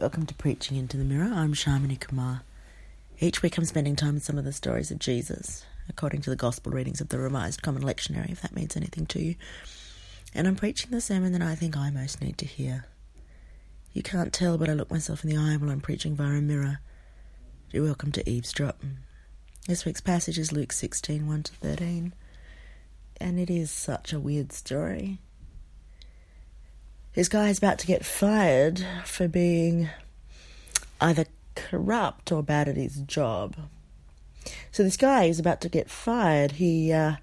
Welcome to Preaching into the Mirror. I'm Sharmini Kumar. Each week I'm spending time with some of the stories of Jesus, according to the Gospel readings of the Revised Common Lectionary, if that means anything to you. And I'm preaching the sermon that I think I most need to hear. You can't tell, but I look myself in the eye while I'm preaching via a mirror. You're welcome to eavesdrop. This week's passage is Luke 16 1 to 13. And it is such a weird story. This guy is about to get fired for being either corrupt or bad at his job. So this guy is about to get fired. He uh,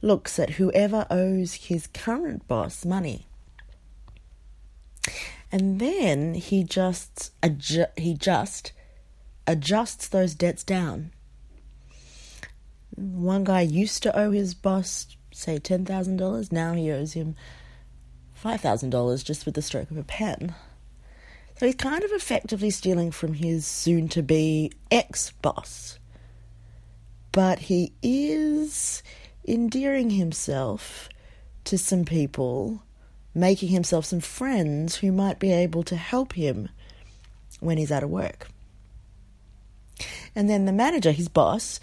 looks at whoever owes his current boss money, and then he just adju- he just adjusts those debts down. One guy used to owe his boss say ten thousand dollars. Now he owes him $5,000 just with the stroke of a pen. So he's kind of effectively stealing from his soon to be ex boss. But he is endearing himself to some people, making himself some friends who might be able to help him when he's out of work. And then the manager, his boss,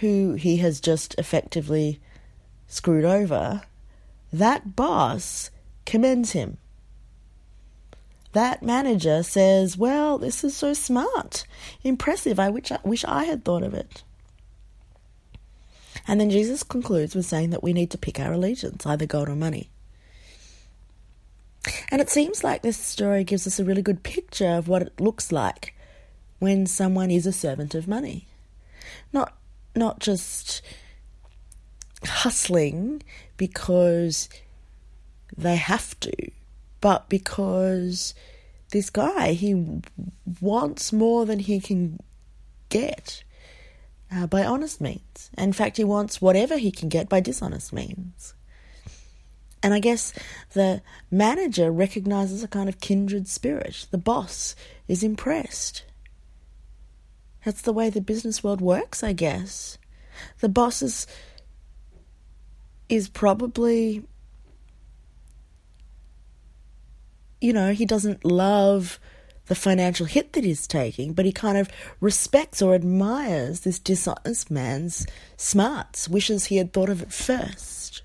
who he has just effectively screwed over, that boss commends him. That manager says, Well, this is so smart, impressive. I wish I, wish I had thought of it. And then Jesus concludes with saying that we need to pick our allegiance, either God or money. And it seems like this story gives us a really good picture of what it looks like when someone is a servant of money. Not not just hustling because they have to, but because this guy, he wants more than he can get uh, by honest means. In fact, he wants whatever he can get by dishonest means. And I guess the manager recognizes a kind of kindred spirit. The boss is impressed. That's the way the business world works, I guess. The boss is is probably you know, he doesn't love the financial hit that he's taking, but he kind of respects or admires this dishonest man's smarts, wishes he had thought of it first.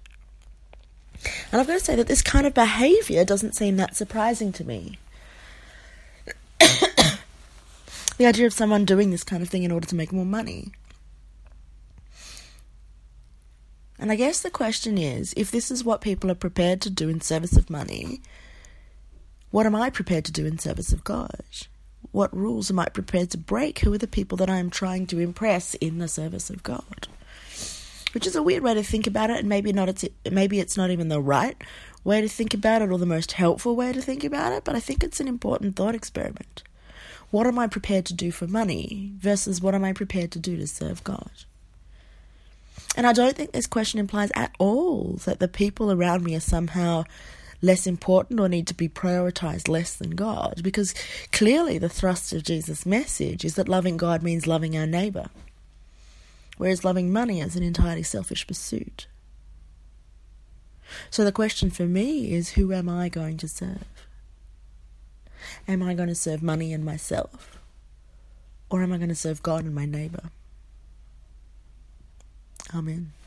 And I've got to say that this kind of behavior doesn't seem that surprising to me. the idea of someone doing this kind of thing in order to make more money. And I guess the question is if this is what people are prepared to do in service of money, what am I prepared to do in service of God? What rules am I prepared to break? Who are the people that I am trying to impress in the service of God? Which is a weird way to think about it, and maybe not. It's maybe it's not even the right way to think about it, or the most helpful way to think about it. But I think it's an important thought experiment. What am I prepared to do for money versus what am I prepared to do to serve God? And I don't think this question implies at all that the people around me are somehow less important or need to be prioritized less than God, because clearly the thrust of Jesus' message is that loving God means loving our neighbor, whereas loving money is an entirely selfish pursuit. So the question for me is who am I going to serve? Am I going to serve money and myself? Or am I going to serve God and my neighbor? Amen.